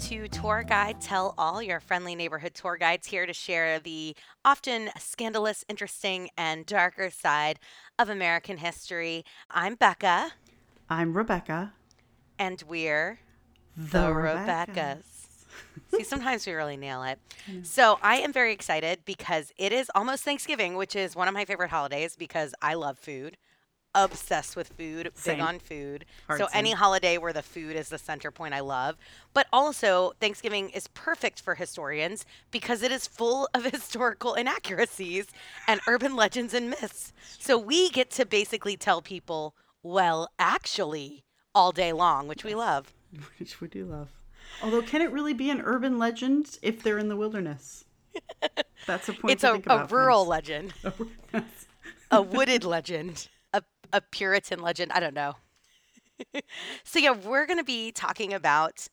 to Tour Guide Tell All, your friendly neighborhood tour guides here to share the often scandalous, interesting, and darker side of American history. I'm Becca, I'm Rebecca. and we're The, Rebeccas. See, sometimes we really nail it. Mm. So I am very excited because it is almost Thanksgiving, which is one of my favorite holidays because I love food. Obsessed with food, Same. big on food. Hard so any holiday where the food is the center point, I love. But also, Thanksgiving is perfect for historians because it is full of historical inaccuracies and urban legends and myths. So we get to basically tell people, well, actually, all day long, which we love. Which we do love. Although, can it really be an urban legend if they're in the wilderness? That's a point It's a, a rural friends. legend, a wooded legend, a, Puritan legend. I don't know. so, yeah, we're going to be talking about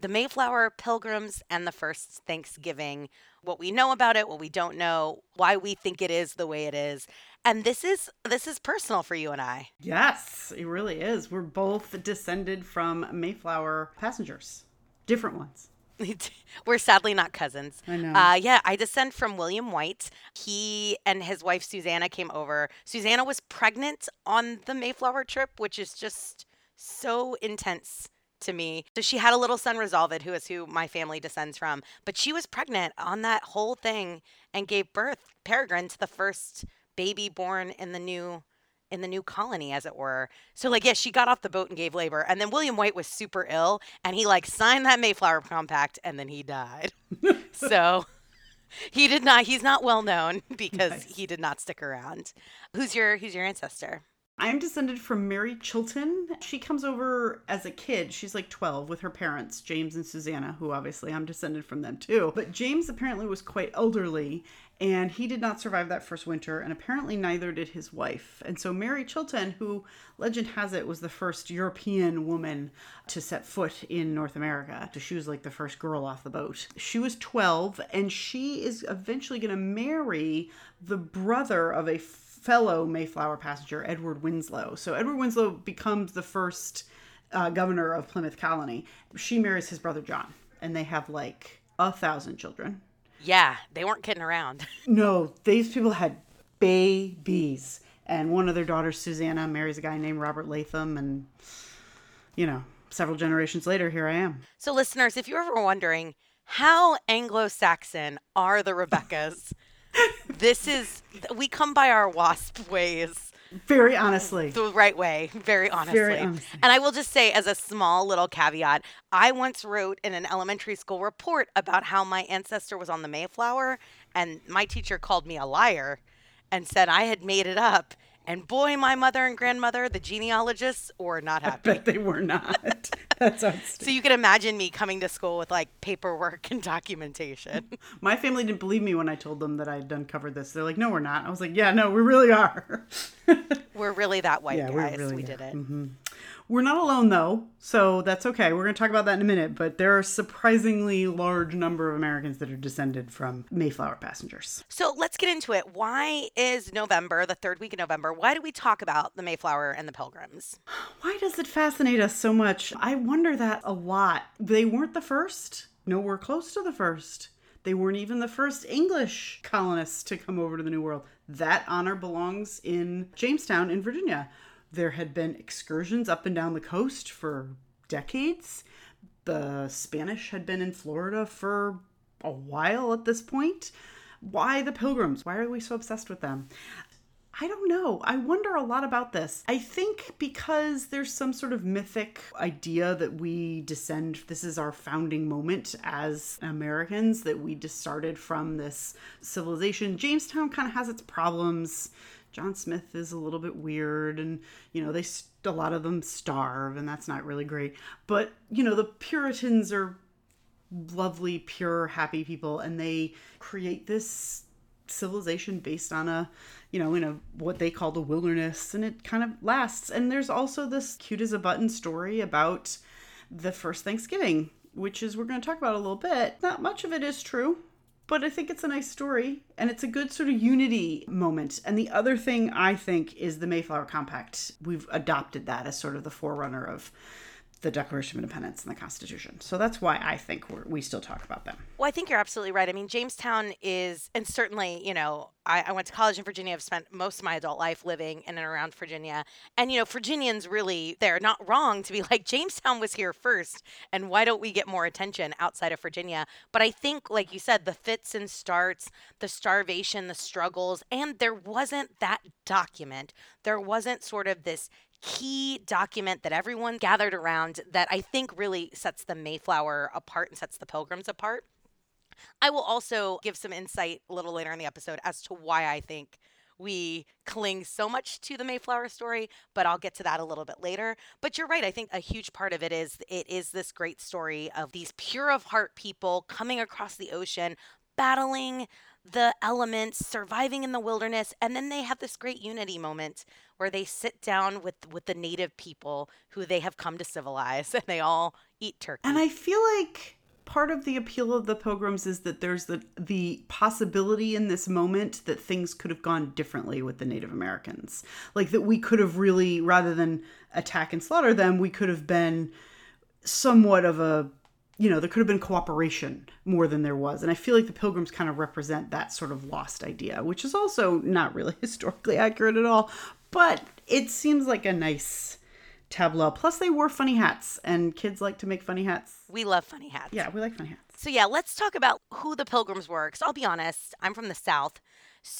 the Mayflower Pilgrims and the first Thanksgiving, what we know about it, what we don't know, why we think it is the way it is. And this is this is personal for you and I. Yes, it really is. We're both descended from Mayflower passengers, different ones. We're sadly not cousins. I know. Uh, yeah, I descend from William White. He and his wife Susanna came over. Susanna was pregnant on the Mayflower trip, which is just so intense to me. So she had a little son, Resolved, who is who my family descends from. But she was pregnant on that whole thing and gave birth, Peregrine, to the first baby born in the new in the new colony as it were so like yeah she got off the boat and gave labor and then william white was super ill and he like signed that mayflower compact and then he died so he did not he's not well known because Nice. he did not stick around who's your who's your ancestor I'm descended from Mary Chilton. She comes over as a kid. She's like 12 with her parents, James and Susanna, who obviously I'm descended from them too. But James apparently was quite elderly and he did not survive that first winter, and apparently neither did his wife. And so Mary Chilton, who legend has it was the first European woman to set foot in North America, she was like the first girl off the boat. She was 12 and she is eventually going to marry the brother of a fellow Mayflower passenger, Edward Winslow. So Edward Winslow becomes the first uh, governor of Plymouth Colony. She marries his brother John, and they have like a thousand children. Yeah they weren't kidding around No, these people had babies. And one of their daughters, Susanna, marries a guy named Robert Latham. And, you know, several generations later, here I am. so listeners if you're ever wondering how anglo-saxon are the rebeccas this is we come by our wasp ways Very honestly. the right way, very honestly. honestly. And I will just say, as a small little caveat, I once wrote in an elementary school report about how my ancestor was on the Mayflower, and my teacher called me a liar and said I had made it up. And boy, my mother and grandmother, the genealogists, were not happy. Bet they were not. That's. So you can imagine me coming to school with like paperwork and documentation. My family didn't believe me when I told them that I had uncovered this. They're like, no, we're not. I was like, yeah, no, we really are. We're really that white, Yeah, guys. really we are. did it. Mm-hmm. We're not alone though, so that's okay. We're going to talk about that in a minute, but there are a surprisingly large number of Americans that are descended from Mayflower passengers. So let's get into it. Why is November, the third week of November, why do we talk about the Mayflower and the Pilgrims? Why does it fascinate us so much? I wonder that a lot. They weren't the first. Nowhere close to the first. They weren't even the first English colonists to come over to the New World. That honor belongs in Jamestown in Virginia. There had been excursions up and down the coast for decades. The Spanish had been in Florida for a while at this point. Why the pilgrims? Why are we so obsessed with them? I don't know. I wonder a lot about this. I think because there's some sort of mythic idea that we descend, this is our founding moment as Americans, that we just started from this civilization. Jamestown kind of has its problems. John Smith is a little bit weird, and you know, they a lot of them starve, and that's not really great. But you know, the Puritans are lovely, pure, happy people, and they create this civilization based on a you know in a what they call the wilderness and it kind of lasts. And there's also this cute as a button story about the first thanksgiving which is we're going to talk about a little bit. Not much of it is true but i think it's a nice story and it's a good sort of unity moment. And the other thing i think is the mayflower compact. We've adopted that as sort of the forerunner of the Declaration of Independence and the Constitution. So that's why I think we're, we still talk about them. Well, I think you're absolutely right. I mean, Jamestown is, and certainly, you know, I, I, went to college in Virginia. I've spent most of my adult life living in and around Virginia. And, you know, Virginians really, they're not wrong to be like, Jamestown was here first. And why don't we get more attention outside of Virginia? But I think, like you said, the fits and starts, the starvation, the struggles, and there wasn't that document. There wasn't sort of this key document that everyone gathered around that I think really sets the Mayflower apart and sets the Pilgrims apart. I will also give some insight a little later in the episode as to why I think we cling so much to the Mayflower story, but I'll get to that a little bit later. But you're right. I think a huge part of it is it is this great story of these pure of heart people coming across the ocean, battling the elements, surviving in the wilderness, and then they have this great unity moment where they sit down with with the native people who they have come to civilize, and they all eat turkey. And I feel like part of the appeal of the pilgrims is that there's the the possibility in this moment that things could have gone differently with the Native Americans. Like that we could have really rather than attack and slaughter them, we could have been somewhat of a you know, there could have been cooperation more than there was. And I feel like the pilgrims kind of represent that sort of lost idea, which is also not really historically accurate at all. But it seems like a nice tableau. Plus, they wore funny hats, and kids like to make funny hats. We love funny hats. Yeah, we like funny hats. So, yeah, let's talk about who the pilgrims were. Because I'll be honest, I'm from the South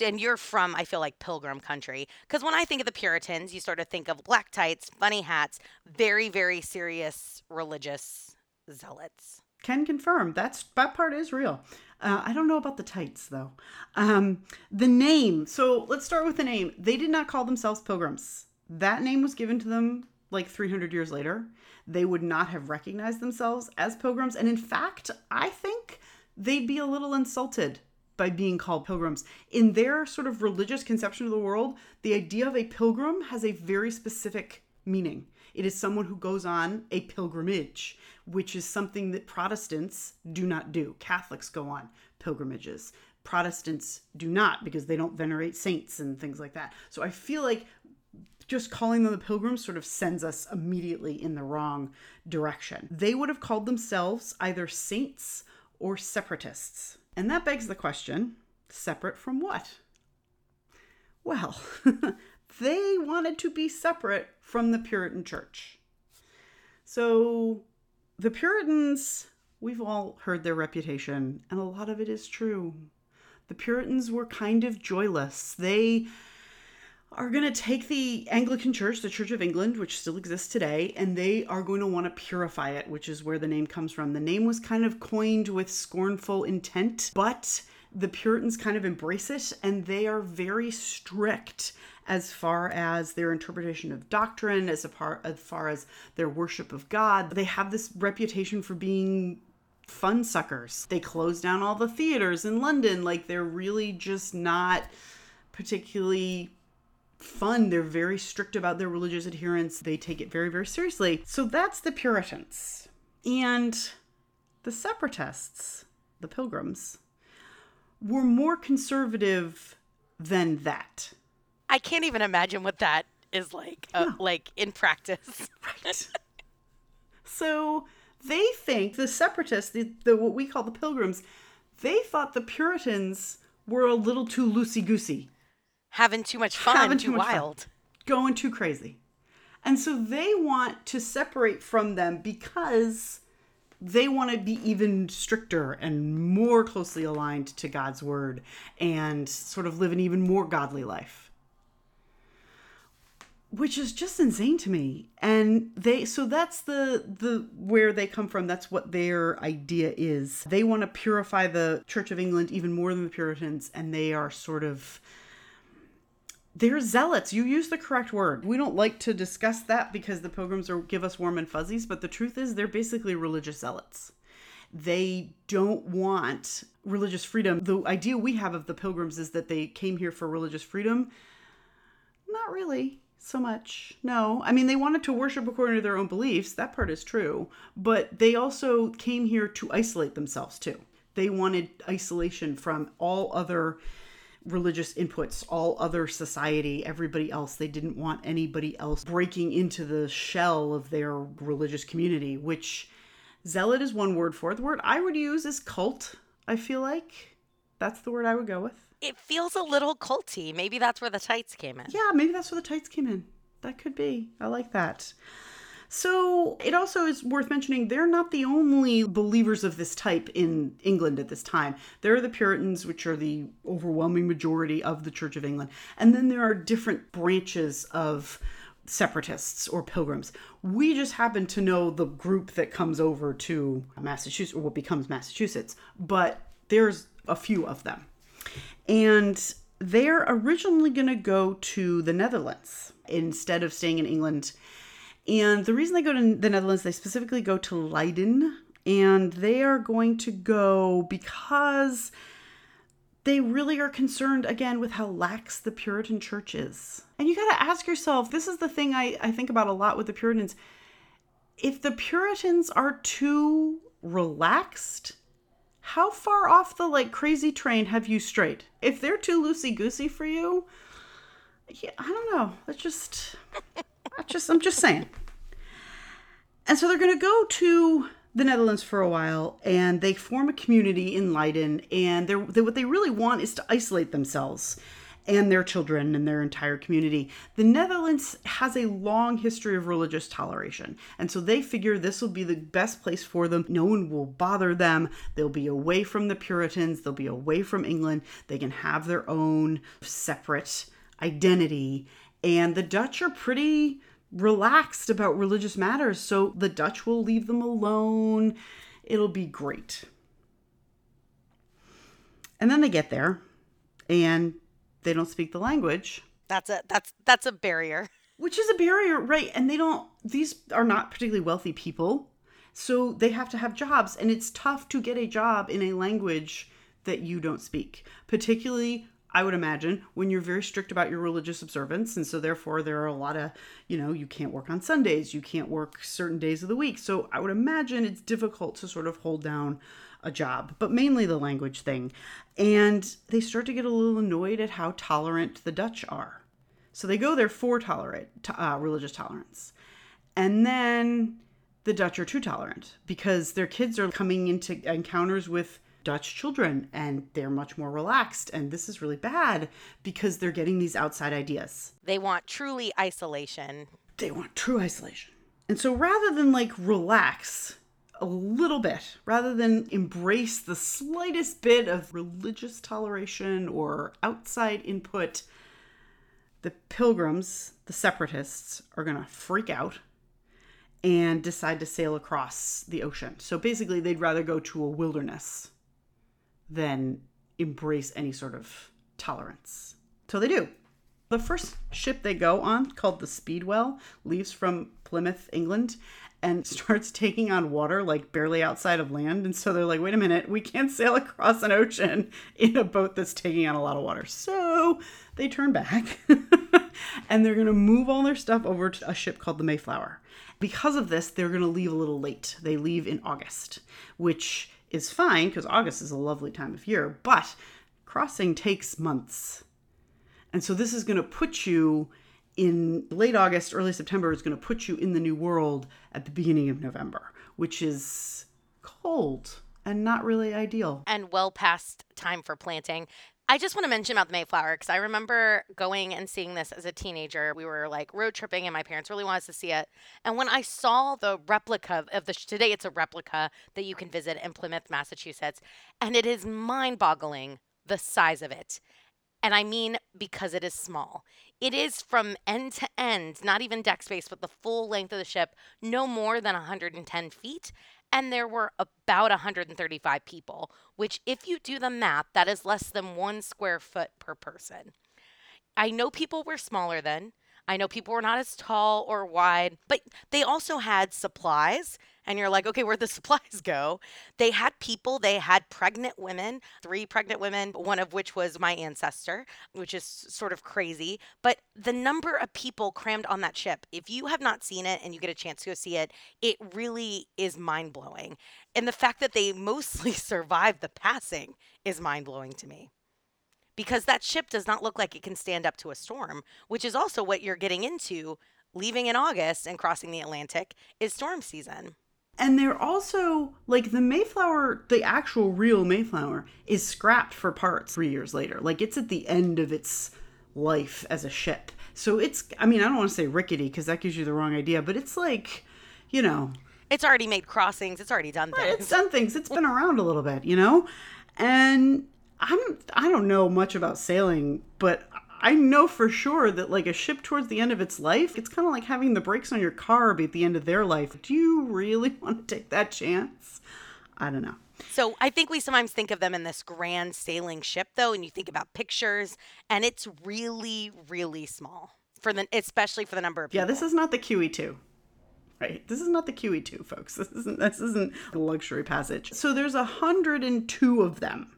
and you're from i feel like pilgrim country because when i think of the puritans you sort of think of black tights funny hats very very serious religious zealots. Can confirm that's that part is real. Uh, I don't know about the tights though. Um, the name. So let's start with the name. They did not call themselves pilgrims. That name was given to them like 300 years later. They would not have recognized themselves as pilgrims, and in fact, I think they'd be a little insulted by being called pilgrims. In their sort of religious conception of the world, the idea of a pilgrim has a very specific meaning. It is someone who goes on a pilgrimage, which is something that Protestants do not do. Catholics go on pilgrimages. Protestants do not because they don't venerate saints and things like that. So I feel like just calling them the pilgrims sort of sends us immediately in the wrong direction. They would have called themselves either saints or separatists. And that begs the question separate from what? Well, they wanted to be separate from the Puritan church. So the Puritans, we've all heard their reputation, and a lot of it is true. The Puritans were kind of joyless. They are going to take the Anglican Church, the Church of England, which still exists today, and they are going to want to purify it, which is where the name comes from. The name was kind of coined with scornful intent, but the Puritans kind of embrace it and they are very strict as far as their interpretation of doctrine, as far, as far as their worship of God. They have this reputation for being fun suckers. They close down all the theaters in London. Like they're really just not particularly fun. They're very strict about their religious adherence. They take it very, very seriously. So that's the Puritans. And the separatists, the pilgrims, were more conservative than that. I can't even imagine what that is like, uh, like in practice. right. So they think the separatists, the, the what we call the pilgrims, they thought the Puritans were a little too loosey goosey, having too much fun, having too, too wild, fun, going too crazy, and so they want to separate from them because they want to be even stricter and more closely aligned to God's word and sort of live an even more godly life which is just insane to me. And they so that's the the where they come from. That's what their idea is. They want to purify the church of england even more than the puritans and they are sort of they're zealots. You use the correct word. We don't like to discuss that because the pilgrims are give us warm and fuzzies but the truth is they're basically religious zealots. They don't want religious freedom. The idea we have of the pilgrims is that they came here for religious freedom. Not really so much. No. I mean, they wanted to worship according to their own beliefs. That part is true. But they also came here to isolate themselves too. They wanted isolation from all other religious inputs, all other society, everybody else. They didn't want anybody else breaking into the shell of their religious community, which zealot is one word for it. The word I would use is cult, I feel like. That's the word I would go with. It feels a little culty. Maybe that's where the tights came in. Yeah, maybe that's where the tights came in. That could be. I like that. So it also is worth mentioning they're not the only believers of this type in England at this time. There are the Puritans, which are the overwhelming majority of the Church of England. And then there are different branches of separatists or pilgrims. We just happen to know the group that comes over to Massachusetts or what becomes Massachusetts, but there's a few of them. And they're originally going to go to the Netherlands instead of staying in England and the reason they go to the Netherlands, they specifically go to Leiden, and they are going to go because they really are concerned again with how lax the Puritan church is. And you got to ask yourself this is the thing I, I think about a lot with the Puritans. If the Puritans are too relaxed, how far off the like crazy train have you strayed? If they're too loosey goosey for you, yeah, I don't know. That's just I just I'm just saying. And so they're going to go to the Netherlands for a while, and they form a community in Leiden. And they're, they, what they really want is to isolate themselves and their children and their entire community. The Netherlands has a long history of religious toleration, and so they figure this will be the best place for them. No one will bother them. They'll be away from the Puritans, they'll be away from England. They can have their own separate identity. And the Dutch are pretty relaxed about religious matters, so the Dutch will leave them alone. It'll be great. And then they get there and they don't speak the language. That's a that's that's a barrier. Which is a barrier, right? And they don't these are not particularly wealthy people. So they have to have jobs and it's tough to get a job in a language that you don't speak, particularly I would imagine when you're very strict about your religious observance. And so, therefore, there are a lot of, you know, you can't work on Sundays, you can't work certain days of the week. So, I would imagine it's difficult to sort of hold down a job, but mainly the language thing. And they start to get a little annoyed at how tolerant the Dutch are. So, they go there for tolerant, uh, religious tolerance. And then the Dutch are too tolerant because their kids are coming into encounters with Dutch children and they're much more relaxed. And this is really bad because they're getting these outside ideas. They want truly isolation. They want true isolation. And so rather than like relax a little bit, rather than embrace the slightest bit of religious toleration or outside input, the pilgrims, the separatists, are going to freak out and decide to sail across the ocean. So basically, they'd rather go to a wilderness than embrace any sort of tolerance. So they do. The first ship they go on, called the Speedwell, leaves from Plymouth, England, and starts taking on water like barely outside of land. And so they're like, wait a minute, we can't sail across an ocean in a boat that's taking on a lot of water. So they turn back and they're going to move all their stuff over to a ship called the Mayflower. Because of this, they're going to leave a little late. They leave in August, which is fine because August is a lovely time of year, but crossing takes months. And so this is going to put you in late August, early September is going to put you in the new world at the beginning of November, which is cold and not really ideal. And well past time for planting. I just want to mention about the Mayflower because I remember going and seeing this as a teenager. We were like road tripping, and my parents really wanted us to see it. And when I saw the replica of the today, it's a replica that you can visit in Plymouth, Massachusetts, and it is mind boggling the size of it. And I mean because it is small. It is from end to end, not even deck space, but the full length of the ship, no more than 110 feet and there were about 135 people, which, if you do the math, that is less than one square foot per person. I know people were smaller then. I know people were not as tall or wide, but they also had supplies. And you're like, okay, where'd the supplies go? They had people, they had pregnant women, three pregnant women, one of which was my ancestor, which is sort of crazy. But the number of people crammed on that ship, if you have not seen it and you get a chance to go see it, it really is mind blowing. And the fact that they mostly survived the passing is mind blowing to me because that ship does not look like it can stand up to a storm, which is also what you're getting into leaving in August and crossing the Atlantic is storm season. And they're also like the Mayflower, the actual real Mayflower is scrapped for parts three years later. Like it's at the end of its life as a ship. So it's, I mean, I don't want to say rickety because that gives you the wrong idea, but it's like, you know, It's already made crossings, it's already done things. it's done things. It's been around a little bit, you know? And I'm, I don't know much about sailing, but I know for sure that like a ship towards the end of its life, it's kind of like having the brakes on your car be at the end of their life. Do you really want to take that chance? I don't know. So I think we sometimes think of them in this grand sailing ship, though, and you think about pictures, and it's really, really small for the, especially for the number of Yeah, this is not the QE2. Right. This is not the QE2, folks. This isn't this isn't a luxury passage. So there's a 102 of them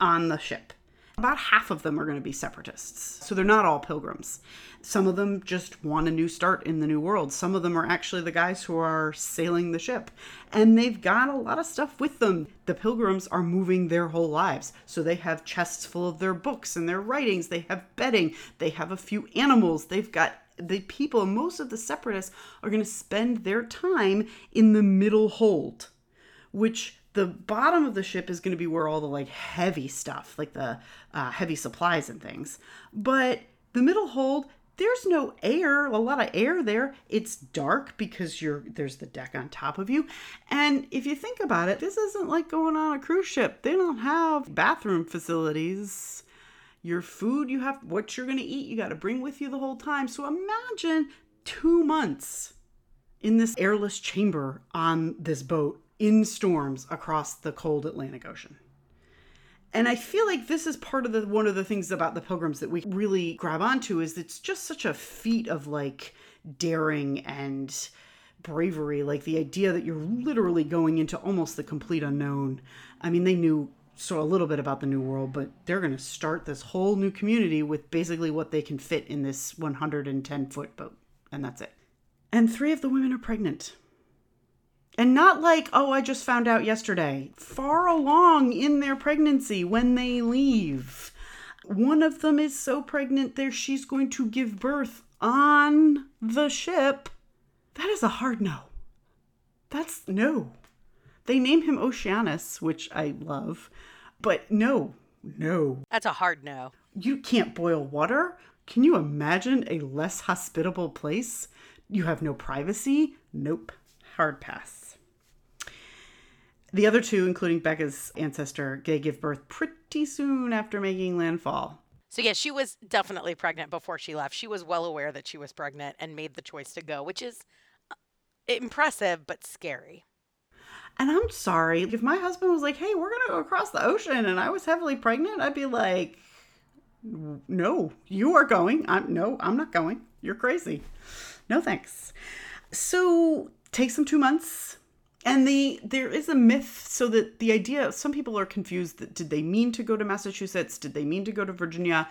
on the ship. About half of them are going to be separatists. So they're not all pilgrims. Some of them just want a new start in the new world. Some of them are actually the guys who are sailing the ship. And they've got a lot of stuff with them. The pilgrims are moving their whole lives. So they have chests full of their books and their writings. They have bedding. They have a few animals. They've got the people, most of the separatists are going to spend their time in the middle hold, which the bottom of the ship is going to be where all the like heavy stuff, like the uh, heavy supplies and things. But the middle hold, there's no air, a lot of air there. It's dark because you're there's the deck on top of you. And if you think about it, this isn't like going on a cruise ship. They don't have bathroom facilities your food you have what you're going to eat you got to bring with you the whole time so imagine two months in this airless chamber on this boat in storms across the cold atlantic ocean. And i feel like this is part of the one of the things about the pilgrims that we really grab onto is it's just such a feat of like daring and bravery like the idea that you're literally going into almost the complete unknown. I mean they knew so a little bit about the new world but they're going to start this whole new community with basically what they can fit in this 110 foot boat and that's it. And three of the women are pregnant and not like oh i just found out yesterday far along in their pregnancy when they leave one of them is so pregnant there she's going to give birth on the ship that is a hard no that's no they name him Oceanus, which I love, but no, no. That's a hard no. You can't boil water? Can you imagine a less hospitable place? You have no privacy? Nope. Hard pass. The other two, including Becca's ancestor, they give birth pretty soon after making landfall. So, yeah, she was definitely pregnant before she left. She was well aware that she was pregnant and made the choice to go, which is uh, impressive but scary. And I'm sorry, if my husband was like, hey, we're going to go across the ocean and I was heavily pregnant, I'd be like, no, you are going. I'm no, I'm not going. You're crazy. No thanks. So takes them two months. And the there is a myth so that the idea some people are confused that did they mean to go to Massachusetts? Did they mean to go to Virginia?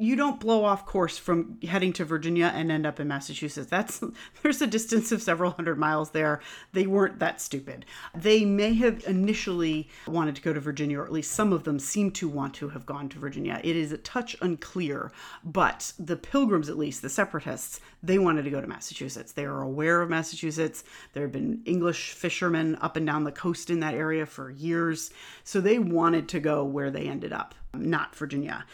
You don't blow off course from heading to Virginia and end up in Massachusetts. That's there's a distance of several hundred miles there. They weren't that stupid. They may have initially wanted to go to Virginia, or at least some of them seem to want to have gone to Virginia. It is a touch unclear, but the Pilgrims, at least the Separatists, they wanted to go to Massachusetts. They are aware of Massachusetts. There have been English fishermen up and down the coast in that area for years, so they wanted to go where they ended up, not Virginia.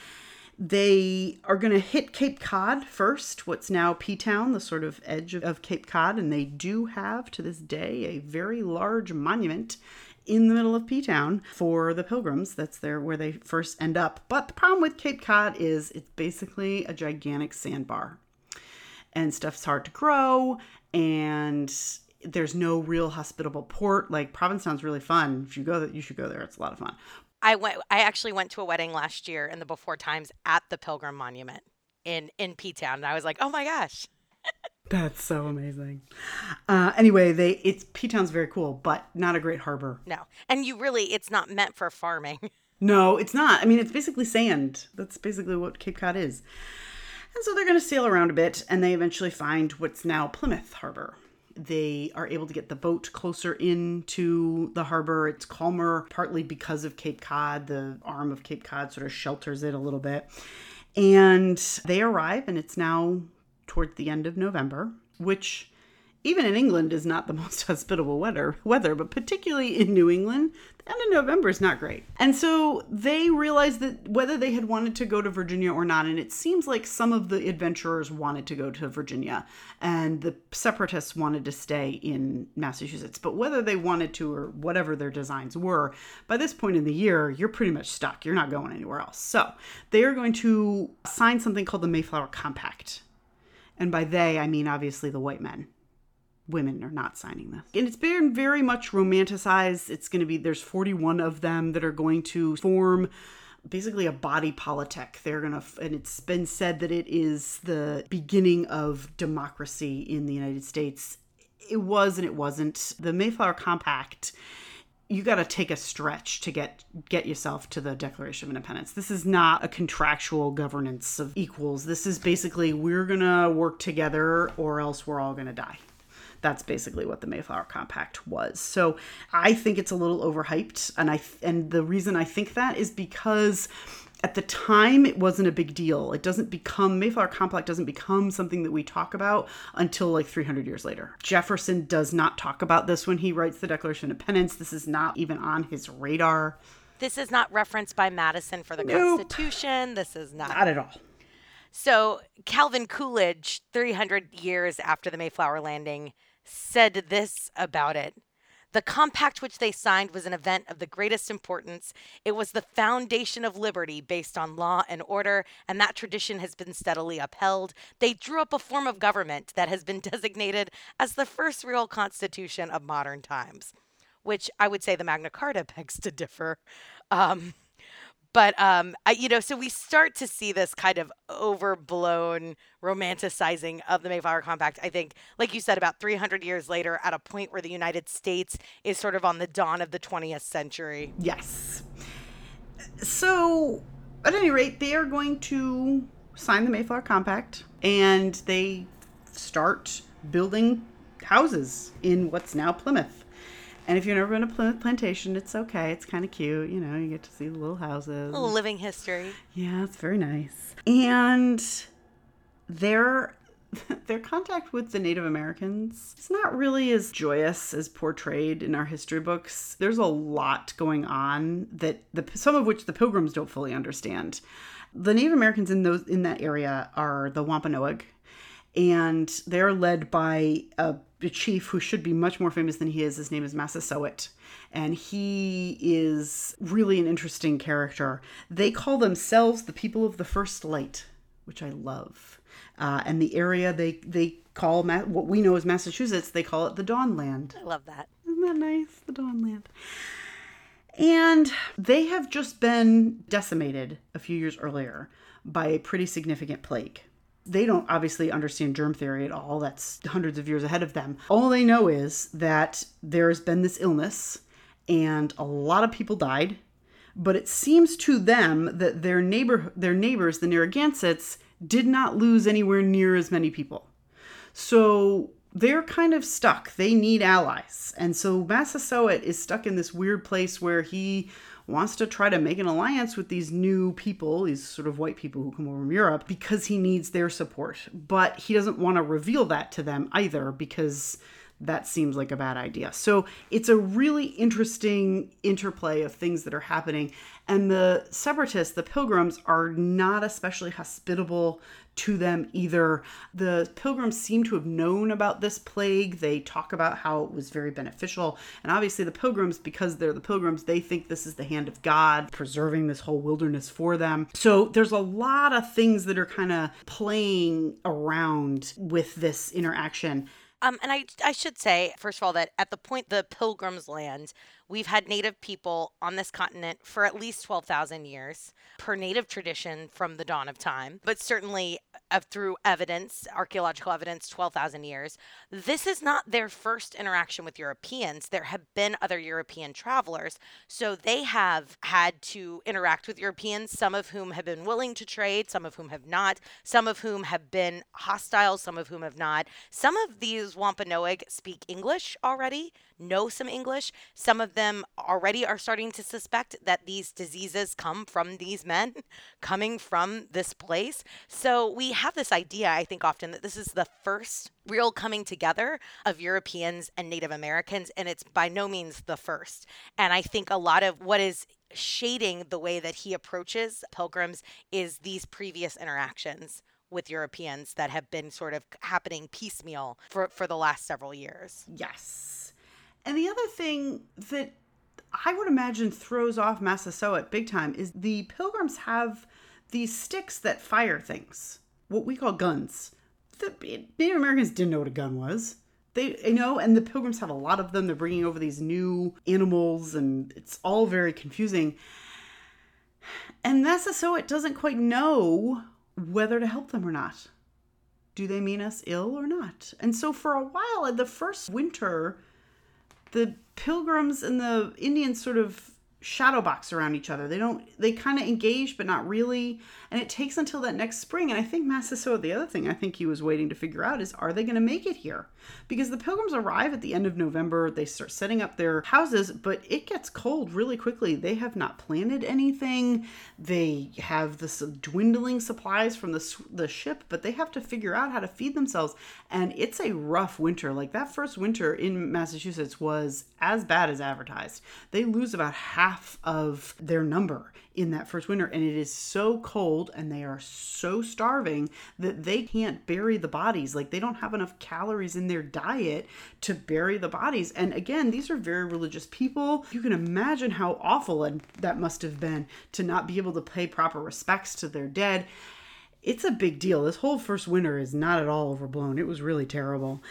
They are going to hit Cape Cod first, what's now P Town, the sort of edge of, of, Cape Cod. And they do have to this day a very large monument in the middle of P Town for the pilgrims. That's there where they first end up. But the problem with Cape Cod is it's basically a gigantic sandbar. And stuff's hard to grow, and there's no real hospitable port. Like Provincetown's really fun. If you go, you should go there. It's a lot of fun. I went. I actually went to a wedding last year in the before times at the Pilgrim Monument in in P Town, and I was like, oh my gosh. That's so amazing. Uh, anyway, they it's P Town's very cool, but not a great harbor. No, and you really, it's not meant for farming. No, it's not. I mean, it's basically sand. That's basically what Cape Cod is. And so they're going to sail around a bit, and they eventually find what's now Plymouth Harbor. They are able to get the boat closer into the harbor. It's calmer, partly because of Cape Cod. The arm of Cape Cod sort of shelters it a little bit. And they arrive, and it's now towards the end of November, which even in England is not the most hospitable weather weather, but particularly in New England, the end of November is not great. And so they realized that whether they had wanted to go to Virginia or not, and it seems like some of the adventurers wanted to go to Virginia and the separatists wanted to stay in Massachusetts. But whether they wanted to or whatever their designs were, by this point in the year, you're pretty much stuck. You're not going anywhere else. So they are going to sign something called the Mayflower Compact. And by they, I mean obviously the white men women are not signing this. And it's been very much romanticized. It's going to be, there's 41 of them that are going to form basically a body politic. They're going to, and it's been said that it is the beginning of democracy in the United States. It was and it wasn't. The Mayflower Compact you got to take a stretch to get get yourself to the Declaration of Independence. This is not a contractual governance of equals. This is basically we're going to work together or else we're all going to die. That's basically what the Mayflower Compact was. So I think it's a little overhyped, and I and the reason I think that is because at the time it wasn't a big deal. It doesn't become mayflower compact doesn't become something that we talk about until like 300 years later. Jefferson does not talk about this when he writes the declaration of independence this is not even on his radar. This is not referenced by madison for the nope. constitution. This is not. Not at all. So calvin coolidge 300 years after the mayflower landing said this about it. The compact which they signed was an event of the greatest importance. It was the foundation of liberty based on law and order, and that tradition has been steadily upheld. They drew up a form of government that has been designated as the first real constitution of modern times, which I would say the Magna Carta begs to differ. Um, but um, I, you know, so we start to see this kind of overblown romanticizing of the Mayflower Compact. I think, like you said, about 300 years later, at a point where the United States is sort of on the dawn of the 20th century. Yes. So, at any rate, they are going to sign the Mayflower Compact, and they start building houses in what's now Plymouth. And if you've never been to Plymouth Plantation, it's okay. It's kind of cute. You know, you get to see the little houses. A little living history. Yeah, it's very nice. And their their contact with the Native Americans is not really as joyous as portrayed in our history books. There's a lot going on that the some of which the Pilgrims don't fully understand. The Native Americans in those in that area are the Wampanoag, and they're led by a a chief who should be much more famous than he is. His name is Massasoit, and he is really an interesting character. They call themselves the people of the first light, which I love. Uh, and the area they they call Ma- what we know as Massachusetts, they call it the Dawnland. I love that. Isn't that nice? The Dawnland. And they have just been decimated a few years earlier by a pretty significant plague they don't obviously understand germ theory at all. That's hundreds of years ahead of them. All they know is that there has been this illness and a lot of people died. But it seems to them that their neighbor, their neighbors, the Narragansetts, did not lose anywhere near as many people. So they're kind of stuck. They need allies. And so Massasoit is stuck in this weird place where he wants to try to make an alliance with these new people, these sort of white people who come over from Europe, because he needs their support. But he doesn't want to reveal that to them either because that seems like a bad idea. So it's a really interesting interplay of things that are happening. And the separatists, the pilgrims, are not especially hospitable to them either. The pilgrims seem to have known about this plague. They talk about how it was very beneficial. And obviously, the pilgrims, because they're the pilgrims, they think this is the hand of God preserving this whole wilderness for them. So there's a lot of things that are kind of playing around with this interaction. Um, and I, I should say, first of all, that at the point the pilgrims land, We've had native people on this continent for at least 12,000 years per native tradition from the dawn of time, but certainly uh, through evidence, archaeological evidence, 12,000 years. This is not their first interaction with Europeans. There have been other European travelers, so they have had to interact with Europeans, some of whom have been willing to trade, some of whom have not, some of whom have been hostile, some of whom have not. Some of these Wampanoag speak English already, know some English. Some of them already are starting to suspect that these diseases come from these men coming from this place. So we have this idea, I think, often that this is the first real coming together of Europeans and Native Americans, and it's by no means the first. And I think a lot of what is shading the way that he approaches pilgrims is these previous interactions with Europeans that have been sort of happening piecemeal for, for the last several years. Yes. And the other thing that I would imagine throws off Massasoit big time is the pilgrims have these sticks that fire things, what we call guns. The Native Americans didn't know what a gun was. They, you know, and the pilgrims have a lot of them. They're bringing over these new animals, and it's all very confusing. And Massasoit doesn't quite know whether to help them or not. Do they mean us ill or not? And so for a while, in the first winter, the pilgrims and the Indians sort of shadow box around each other. They don't they kind of engage but not really. And it takes until that next spring. And I think Massasoit, the other thing I think he was waiting to figure out is are they going to make it here? Because the pilgrims arrive at the end of November, they start setting up their houses, but it gets cold really quickly. They have not planted anything. They have this dwindling supplies from the the ship, but they have to figure out how to feed themselves. And it's a rough winter. Like that first winter in Massachusetts was as bad as advertised. They lose about half of their number in that first winter. And it is so cold and they are so starving that they can't bury the bodies. Like they don't have enough calories in their diet to bury the bodies. And again these are very religious people. You can imagine how awful and that must have been to not be able to pay proper respects to their dead. It's a big deal. This whole first winter is not at all overblown. It was really terrible.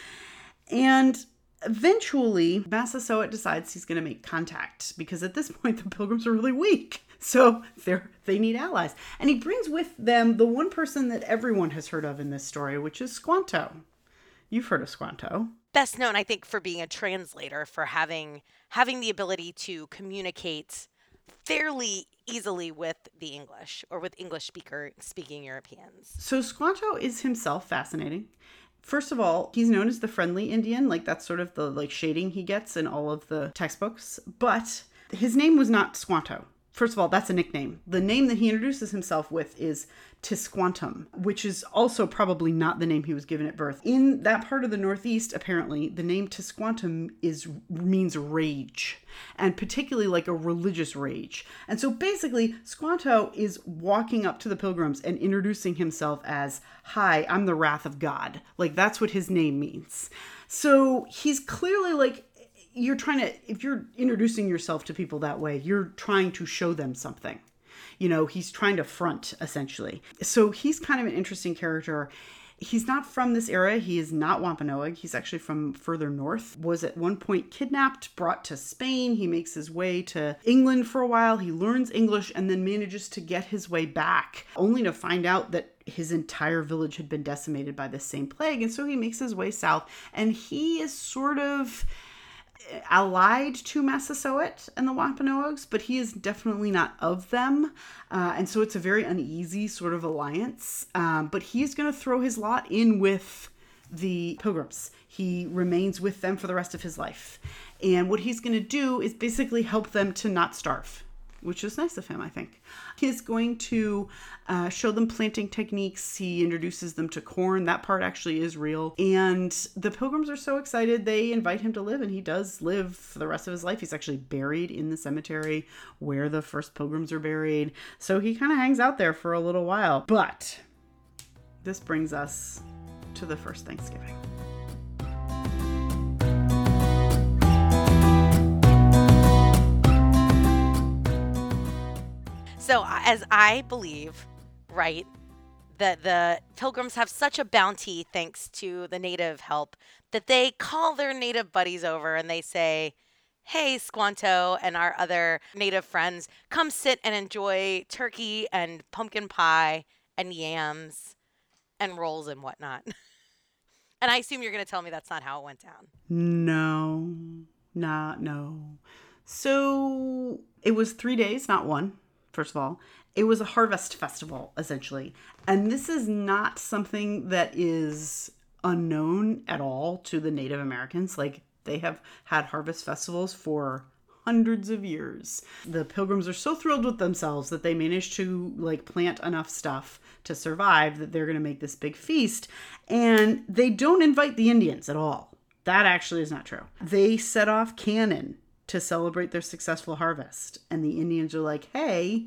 And eventually massasoit decides he's going to make contact because at this point the pilgrims are really weak so they're they need allies. And he brings with them the one person that everyone has heard of in this story, which is Squanto. You've heard of Squanto. Best known, I think, for being a translator, for having having the ability to communicate fairly easily with the English or with English speaker speaking Europeans. So Squanto is himself fascinating. First of all, he's known as the friendly Indian, like that's sort of the like shading he gets in all of the textbooks, but his name was not Squanto first of all, that's a nickname. The name that he introduces himself with is Tisquantum, which is also probably not the name he was given at birth. In that part of the Northeast, apparently, the name Tisquantum is means rage, and particularly like a religious rage. And so basically, Squanto is walking up to the pilgrims and introducing himself as, "Hi, I'm the wrath of God." Like that's what his name means. So he's clearly like you're trying to if you're introducing yourself to people that way you're trying to show them something. You know he's trying to front essentially. So he's kind of an interesting character. He's not from this era. He is not wampanoag. He's actually from further north. Was at one point kidnapped brought to spain. He makes his way to england for a while. He learns english and then manages to get his way back only to find out that his entire village had been decimated by the same plague. And so he makes his way south. And he is sort of allied to Massasoit and the Wampanoags, but he is definitely not of them. Uh, and so it's a very uneasy sort of alliance. Um, but he's going to throw his lot in with the Pilgrims. He remains with them for the rest of his life. And what he's going to do is basically help them to not starve which is nice of him, I think. He's going to uh, show them planting techniques. He introduces them to corn. That part actually is real. And the pilgrims are so excited, they invite him to live, and he does live for the rest of his life. He's actually buried in the cemetery where the first pilgrims are buried. So he kind of hangs out there for a little while. But this brings us to the first Thanksgiving. So, as I believe, right, that the pilgrims have such a bounty thanks to the native help that they call their native buddies over and they say, hey, Squanto and our other native friends, come sit and enjoy turkey and pumpkin pie and yams and rolls and whatnot. and I assume you're going to tell me that's not how it went down. No, not no. So it was three days, not one, first of all. It was a harvest festival, essentially. And this is not something that is unknown at all to the Native Americans. Like, they have had harvest festivals for hundreds of years. The pilgrims are so thrilled with themselves that they managed to like plant enough stuff to survive that they're going to make this big feast and they don't invite the Indians at all. That actually is not true. They set off cannon to celebrate their successful harvest and the Indians are like, "Hey,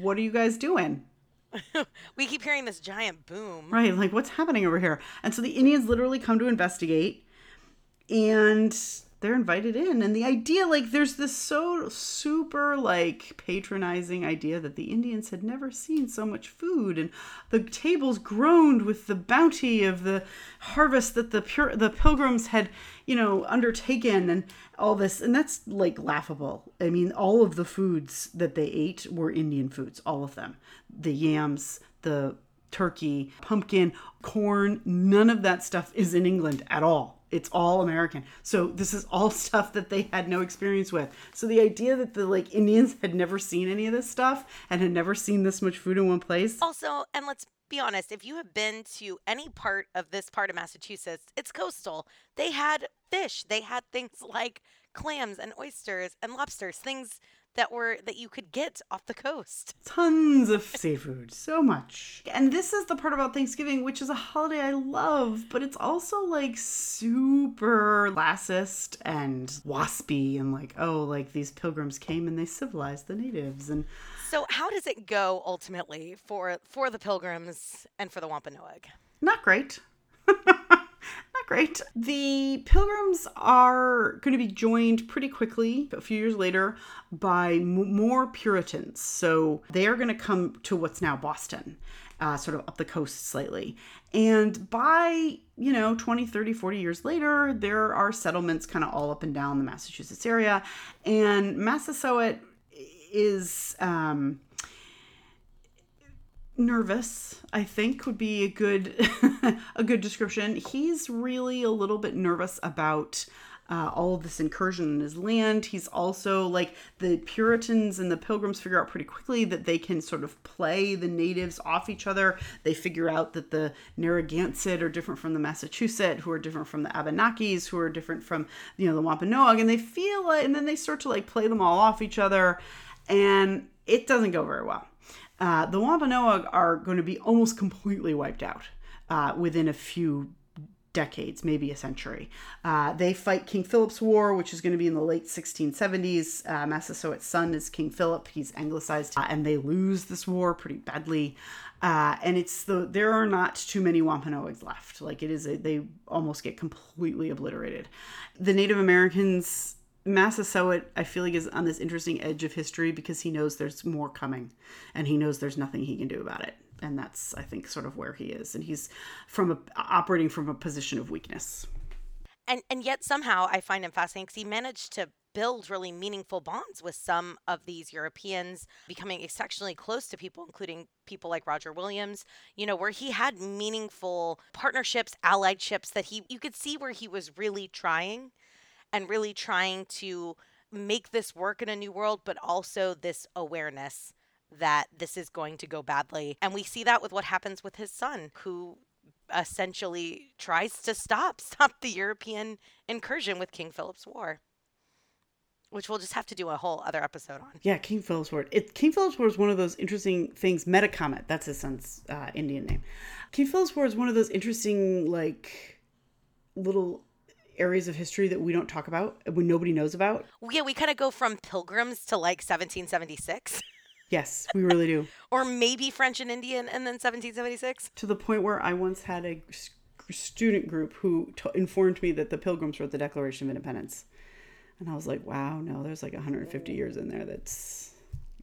what are you guys doing?" we keep hearing this giant boom. Right, like what's happening over here? And so the Indians literally come to investigate and they're invited in and the idea like there's this so super like patronizing idea that the indians had never seen so much food and the tables groaned with the bounty of the harvest that the pure the pilgrims had you know undertaken and all this and that's like laughable i mean all of the foods that they ate were indian foods all of them the yams the turkey pumpkin corn none of that stuff is in england at all it's all American. So this is all stuff that they had no experience with. So the idea that the like Indians had never seen any of this stuff and had never seen this much food in one place. Also, and let's be honest, if you have been to any part of this part of Massachusetts, it's coastal. They had fish. They had things like clams and oysters and lobsters, things that were that you could get off the coast. Tons of seafood, so much. And this is the part about Thanksgiving, which is a holiday I love, but it's also like super lassist and waspy and like, oh, like these pilgrims came and they civilized the natives and So how does it go ultimately for for the pilgrims and for the Wampanoag? not great. not great. The pilgrims are going to be joined pretty quickly, a few years later, by m- more Puritans. So they are going to come to what's now Boston, uh, sort of up the coast slightly. And by, you know, 20, 30, 40 years later, there are settlements kind of all up and down the Massachusetts area. And Massasoit is. Um, nervous i think would be a good a good description. He's really a little bit nervous about uh, all of this incursion in his land. He's also like the puritans and the pilgrims figure out pretty quickly that they can sort of play the natives off each other. They figure out that the narragansett are different from the massachusetts who are different from the abenakis who are different from you know the wampanoag and they feel like and then they start to like play them all off each other and it doesn't go very well uh, the Wampanoag are going to be almost completely wiped out uh, within a few decades, maybe a century. Uh, they fight King Philip's War, which is going to be in the late 1670s. Uh, Massasoit's son is King Philip. He's anglicized, uh, and they lose this war pretty badly. Uh, and it's the there are not too many Wampanoags left. Like it is, a, they almost get completely obliterated. The Native Americans Massasoit, I feel like, is on this interesting edge of history because he knows there's more coming and he knows there's nothing he can do about it. And that's, I think, sort of where he is. And he's from a, operating from a position of weakness. And and yet somehow I find him fascinating because he managed to build really meaningful bonds with some of these Europeans, becoming exceptionally close to people, including people like Roger Williams, you know, where he had meaningful partnerships, alliedships that he you could see where he was really trying and really trying to make this work in a new world, but also this awareness that this is going to go badly. And we see that with what happens with his son, who essentially tries to stop stop the European incursion with King Philip's War. Which we'll just have to do a whole other episode on. Yeah, King Philip's War. It, King Philip's War is one of those interesting things. Metacomet, that's his son's uh, Indian name. King Philip's War is one of those interesting, like, little areas of history that we don't talk about, uh, when nobody knows about. Yeah, we kind of go from pilgrims to like 1776. Yes, we really do. or maybe French and Indian and then 1776. To the point where I once had a student group who t- informed me that the Pilgrims wrote the Declaration of Independence. And I was like, wow, no, there's like 150 years in there that's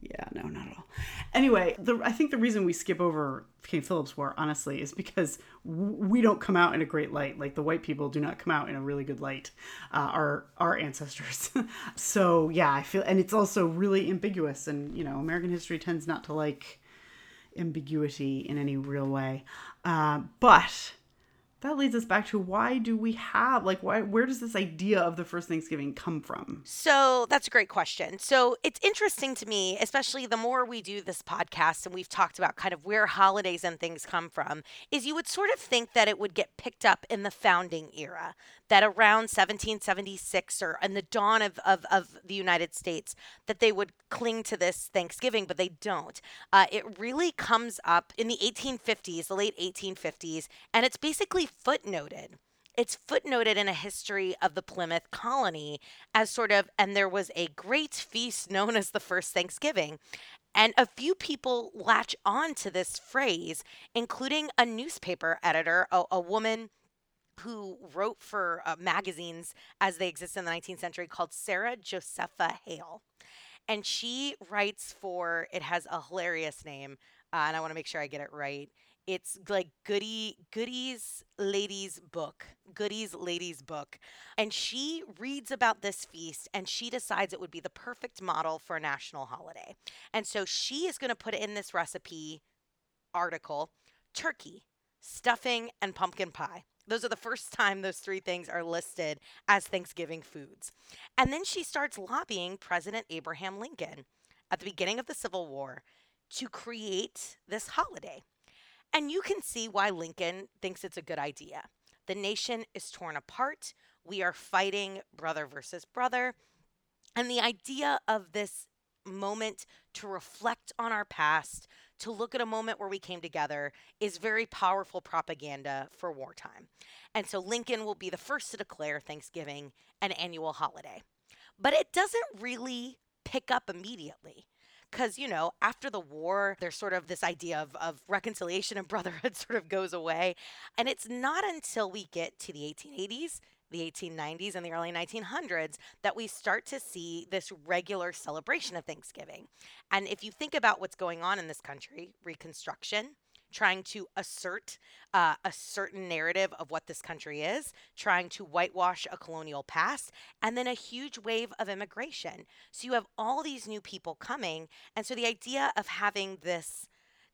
Yeah, no, not at all. Anyway, the, I think the reason we skip over King Philip's War, honestly, is because we don't come out in a great light. Like the white people do not come out in a really good light. Uh, our our ancestors. so yeah, I feel, and it's also really ambiguous. And you know, American history tends not to like ambiguity in any real way. Uh, but that leads us back to why do we have like why where does this idea of the first thanksgiving come from so that's a great question so it's interesting to me especially the more we do this podcast and we've talked about kind of where holidays and things come from is you would sort of think that it would get picked up in the founding era that around 1776 or in the dawn of, of, of the United States, that they would cling to this Thanksgiving, but they don't. Uh, it really comes up in the 1850s, the late 1850s, and it's basically footnoted it's footnoted in a history of the Plymouth colony as sort of, and there was a great feast known as the first Thanksgiving. And a few people latch on to this phrase, including a newspaper editor, a, a woman who wrote for uh, magazines as they exist in the 19th century called Sarah Josepha Hale. And she writes for, it has a hilarious name, uh, and I want to make sure I get it right. It's like Goody Godey's Lady's Book, Godey's Lady's Book. And she reads about this feast and she decides it would be the perfect model for a national holiday. And so she is going to put in this recipe article turkey, stuffing, and pumpkin pie. Those are the first time those three things are listed as Thanksgiving foods. And then she starts lobbying President Abraham Lincoln at the beginning of the Civil War to create this holiday. And you can see why Lincoln thinks it's a good idea. The nation is torn apart. We are fighting brother versus brother. And the idea of this moment to reflect on our past, to look at a moment where we came together is very powerful propaganda for wartime. And so Lincoln will be the first to declare Thanksgiving an annual holiday. But it doesn't really pick up immediately. Because, you know, after the war, there's sort of this idea of, of reconciliation and brotherhood sort of goes away. And it's not until we get to the 1880s the 1890s and the early 1900s that we start to see this regular celebration of Thanksgiving. And if you think about what's going on in this country, Reconstruction, trying to assert uh, a certain narrative of what this country is, trying to whitewash a colonial past, and then a huge wave of immigration. So you have all these new people coming. And so the idea of having this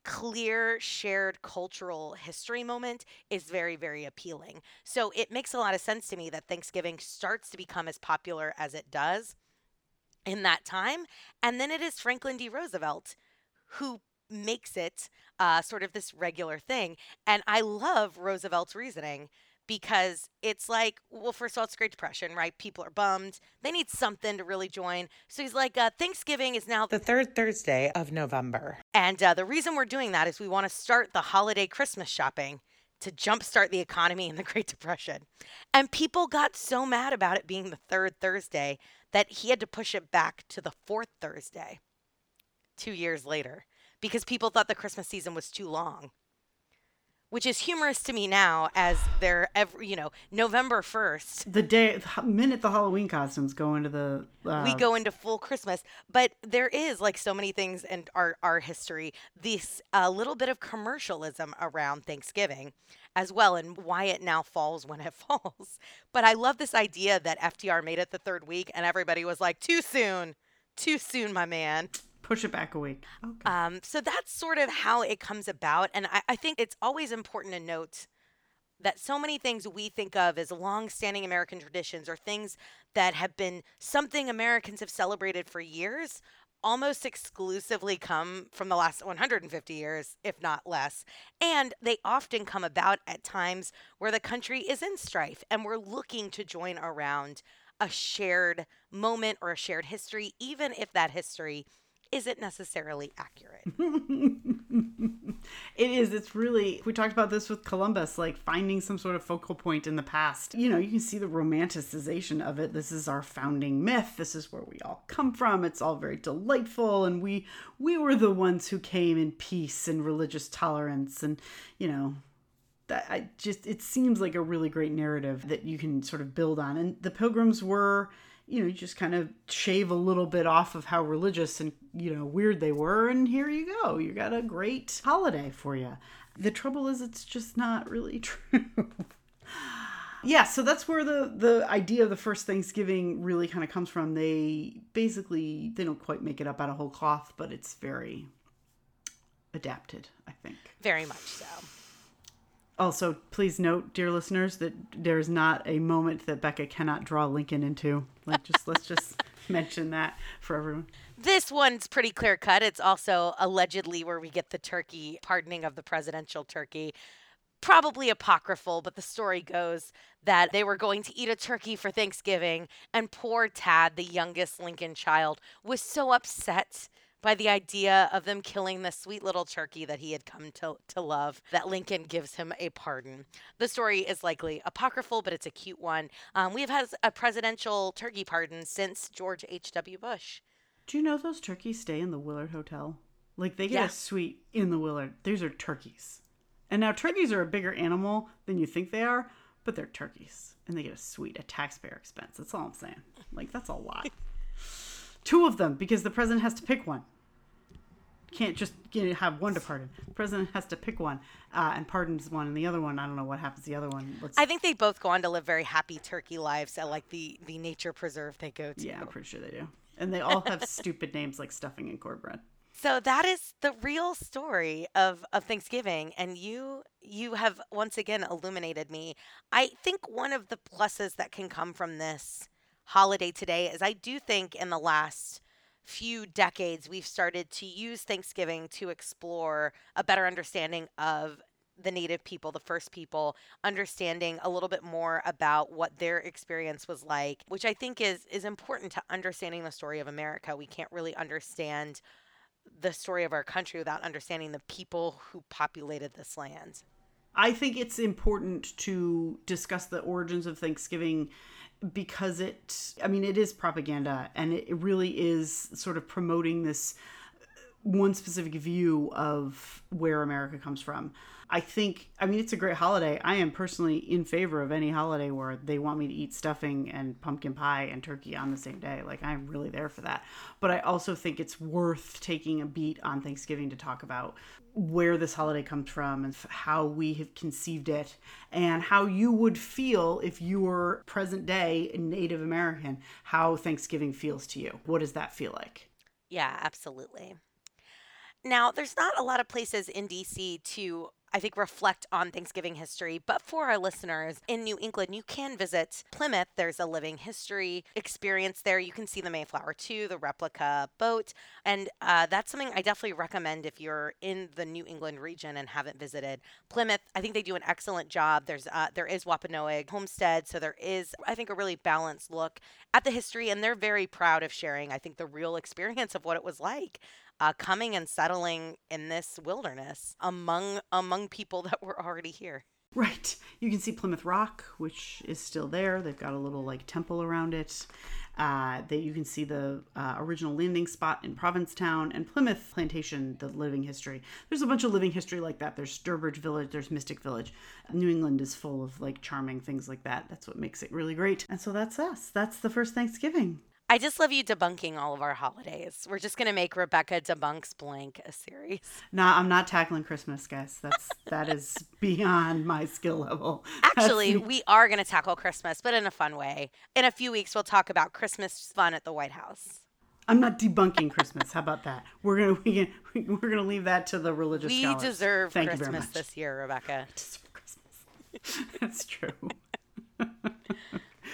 clear shared cultural history moment is very very appealing so it makes a lot of sense to me that thanksgiving starts to become as popular as it does in that time and then it is franklin d roosevelt who makes it uh, sort of this regular thing and i love roosevelt's reasoning because it's like, well, first of all, it's Great Depression, right? People are bummed. They need something to really join. So he's like, uh, Thanksgiving is now the third Thursday of November. And uh, the reason we're doing that is we want to start the holiday Christmas shopping to jumpstart the economy in the Great Depression. And people got so mad about it being the third Thursday that he had to push it back to the fourth Thursday two years later because people thought the Christmas season was too long which is humorous to me now as they're every you know november 1st the day the minute the halloween costumes go into the uh, we go into full christmas but there is like so many things in our, our history this a uh, little bit of commercialism around thanksgiving as well and why it now falls when it falls. But i love this idea that FDR made it the third week and everybody was like too soon too soon my man push it back a week. Okay. Um, so that's sort of how it comes about. And I, I think it's always important to note that so many things we think of as long-standing American traditions or things that have been something Americans have celebrated for years almost exclusively come from the last 150 years, if not less. And they often come about at times where the country is in strife and we're looking to join around a shared moment or a shared history, even if that history isn't necessarily accurate. it is. It's really, we talked about this with Columbus, like finding some sort of focal point in the past. You know, you can see the romanticization of it. This is our founding myth. This is where we all come from. It's all very delightful. And we, we were the ones who came in peace and religious tolerance. And, you know, that I just, it seems like a really great narrative that you can sort of build on. And the pilgrims were, you know, just kind of shave a little bit off of how religious and, you know, weird they were. And here you go. You got a great holiday for you. The trouble is, it's just not really true. yeah, so that's where the the idea of the first Thanksgiving really kind of comes from. They basically they don't quite make it up out of whole cloth, but it's very adapted, I think. Very much so. Also, please note, dear listeners, that there is not a moment that Becca cannot draw Lincoln into. Like, just let's just mention that for everyone. This one's pretty clear cut. It's also allegedly where we get the turkey pardoning of the presidential turkey. Probably apocryphal, but the story goes that they were going to eat a turkey for Thanksgiving, and poor Tad, the youngest Lincoln child, was so upset by the idea of them killing the sweet little turkey that he had come to, to love that Lincoln gives him a pardon. The story is likely apocryphal, but it's a cute one. Um, we have had a presidential turkey pardon since George H.W. Bush. Do you know those turkeys stay in the Willard Hotel? Like they get Yeah. a suite in the Willard. These are turkeys. And now turkeys are a bigger animal than you think they are, but they're turkeys. And they get a suite at taxpayer expense. That's all I'm saying. Like that's a lot. Two of them because the president has to pick one. Can't just have one to pardon. The president has to pick one uh, and pardons one, and the other one, I don't know what happens. The other one, let's, I think they both go on to live very happy turkey lives at like the, the nature preserve they go to. yeah, I'm pretty sure they do. And they all have stupid names like stuffing and cornbread. So that is the real story of, of Thanksgiving and you you have once again illuminated me. I think one of the pluses that can come from this holiday today is I do think in the last few decades we've started to use Thanksgiving to explore a better understanding of the native people, the first people, understanding a little bit more about what their experience was like, which I think is is important to understanding the story of America. We can't really understand the story of our country without understanding the people who populated this land. I think it's important to discuss the origins of Thanksgiving because it, I mean, it is propaganda and it really is sort of promoting this one specific view of where America comes from. I think, I mean, it's a great holiday. I am personally in favor of any holiday where they want me to eat stuffing and pumpkin pie and turkey on the same day. Like, I'm really there for that. But I also think it's worth taking a beat on Thanksgiving to talk about where this holiday comes from and how we have conceived it and how you would feel if you were present day Native American, how Thanksgiving feels to you. What does that feel like? Yeah, absolutely. Now, there's not a lot of places in DC to, I think, reflect on Thanksgiving history, but for our listeners in New England, you can visit Plymouth. There's a living history experience there. You can see the Mayflower too, the replica boat, and uh, that's something I definitely recommend if you're in the New England region and haven't visited Plymouth. I think they do an excellent job. There's uh, there is Wampanoag Homestead, so there is, I think, a really balanced look at the history, and they're very proud of sharing, I think, the real experience of what it was like uh, coming and settling in this wilderness among among people that were already here. Right. You can see Plymouth Rock, which is still there. They've got a little like temple around it. Uh, that you can see the uh, original landing spot in Provincetown and Plymouth Plantation, the living history. There's a bunch of living history like that. There's Sturbridge Village, there's Mystic Village. New England is full of like charming things like that. That's what makes it really great. And so that's us. That's the first Thanksgiving. I just love you debunking all of our holidays. We're just gonna make Rebecca debunks blank a series. Nah, I'm not tackling Christmas, guys. That's that is beyond my skill level. Actually, we are gonna tackle Christmas, but in a fun way. In a few weeks, we'll talk about Christmas fun at the White House. I'm not debunking Christmas. How about that? We're gonna we can, we're gonna leave that to the religious. We scholars. deserve Thank Christmas this year, Rebecca. Deserve Christmas. That's true.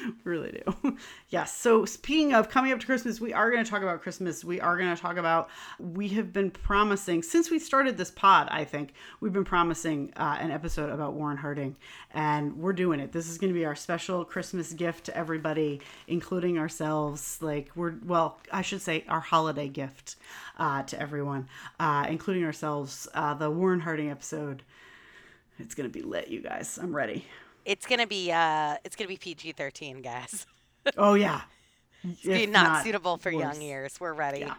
we really do. Yes. So speaking of coming up to Christmas, we are going to talk about Christmas. We are going to talk about. We have been promising since we started this pod. I think we've been promising uh, an episode about Warren Harding, and we're doing it. This is going to be our special Christmas gift to everybody, including ourselves. Like we're well, I should say our holiday gift uh, to everyone, uh, including ourselves. Uh, the Warren Harding episode. It's gonna be lit, you guys. I'm ready. It's gonna be uh, it's gonna be PG thirteen, guys. Oh yeah. Be If not, suitable for young ears. We're ready. Yeah.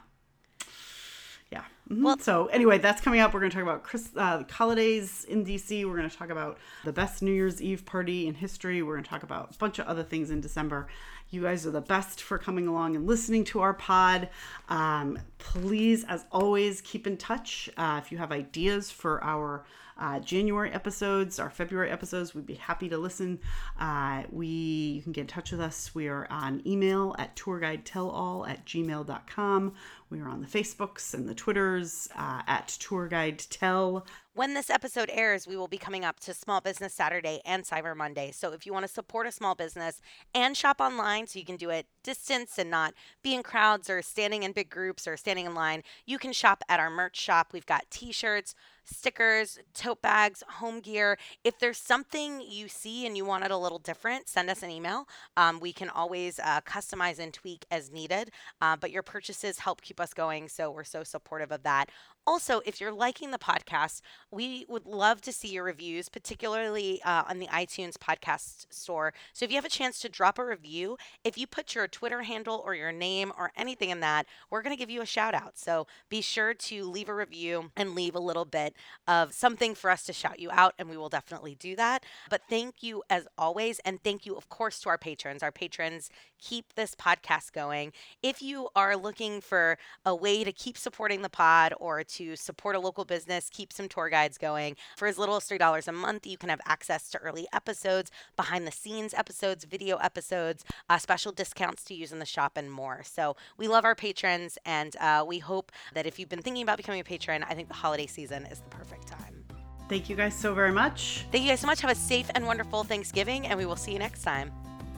Yeah. Mhm. Well- so anyway, that's coming up. We're going to talk about Chris, uh, holidays in DC. We're going to talk about the best New Year's Eve party in history. We're going to talk about a bunch of other things in December. You guys are the best for coming along and listening to our pod. Um, please, as always, keep in touch. Uh, if you have ideas for our uh, January episodes, our February episodes, we'd be happy to listen. Uh, we you can get in touch with us. We are on email at tourguidetellall at gmail.com. We are on the Facebooks and the Twitters uh, at tourguidetell. When this episode airs, we will be coming up to Small Business Saturday and Cyber Monday. So if you want to support a small business and shop online so you can do it distance and not be in crowds or standing in big groups or standing in line, you can shop at our merch shop. We've got t-shirts, stickers, tote bags, home gear. If there's something you see and you want it a little different, send us an email. Um, we can always uh, customize and tweak as needed, uh, but your purchases help keep us going. So we're so supportive of that. Also, if you're liking the podcast, we would love to see your reviews, particularly uh, on the iTunes podcast store. So if you have a chance to drop a review, if you put your Twitter handle or your name or anything in that, we're going to give you a shout out. So be sure to leave a review and leave a little bit of something for us to shout you out, and we will definitely do that. But thank you as always. And thank you, of course, to our patrons. Our patrons keep this podcast going. If you are looking for a way to keep supporting the pod or to support a local business, keep some tour guides going, for as little as $3 a month, you can have access to early episodes, behind the scenes episodes, video episodes, uh, special discounts to use in the shop, and more. So we love our patrons, and uh, we hope that if you've been thinking about becoming a patron, I think the holiday season is the perfect time. Thank you guys so very much. Thank you guys so much. Have a safe and wonderful Thanksgiving, and we will see you next time.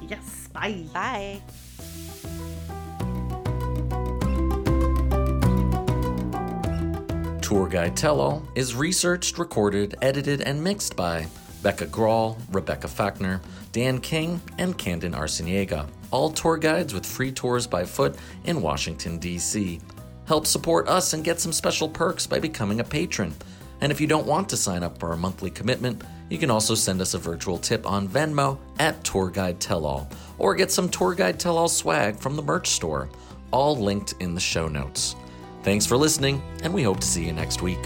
Yes, bye. Bye. Tour Guide Tell All is researched, recorded, edited, and mixed by Becca Grawl, Rebecca Fachner, Dan King, and Candon Arciniega. All tour guides with free tours by foot in Washington, D.C. Help support us and get some special perks by becoming a patron. And if you don't want to sign up for a monthly commitment, you can also send us a virtual tip on Venmo at Tour Guide Tell All, or get some Tour Guide Tell All swag from the merch store, all linked in the show notes. Thanks for listening, and we hope to see you next week.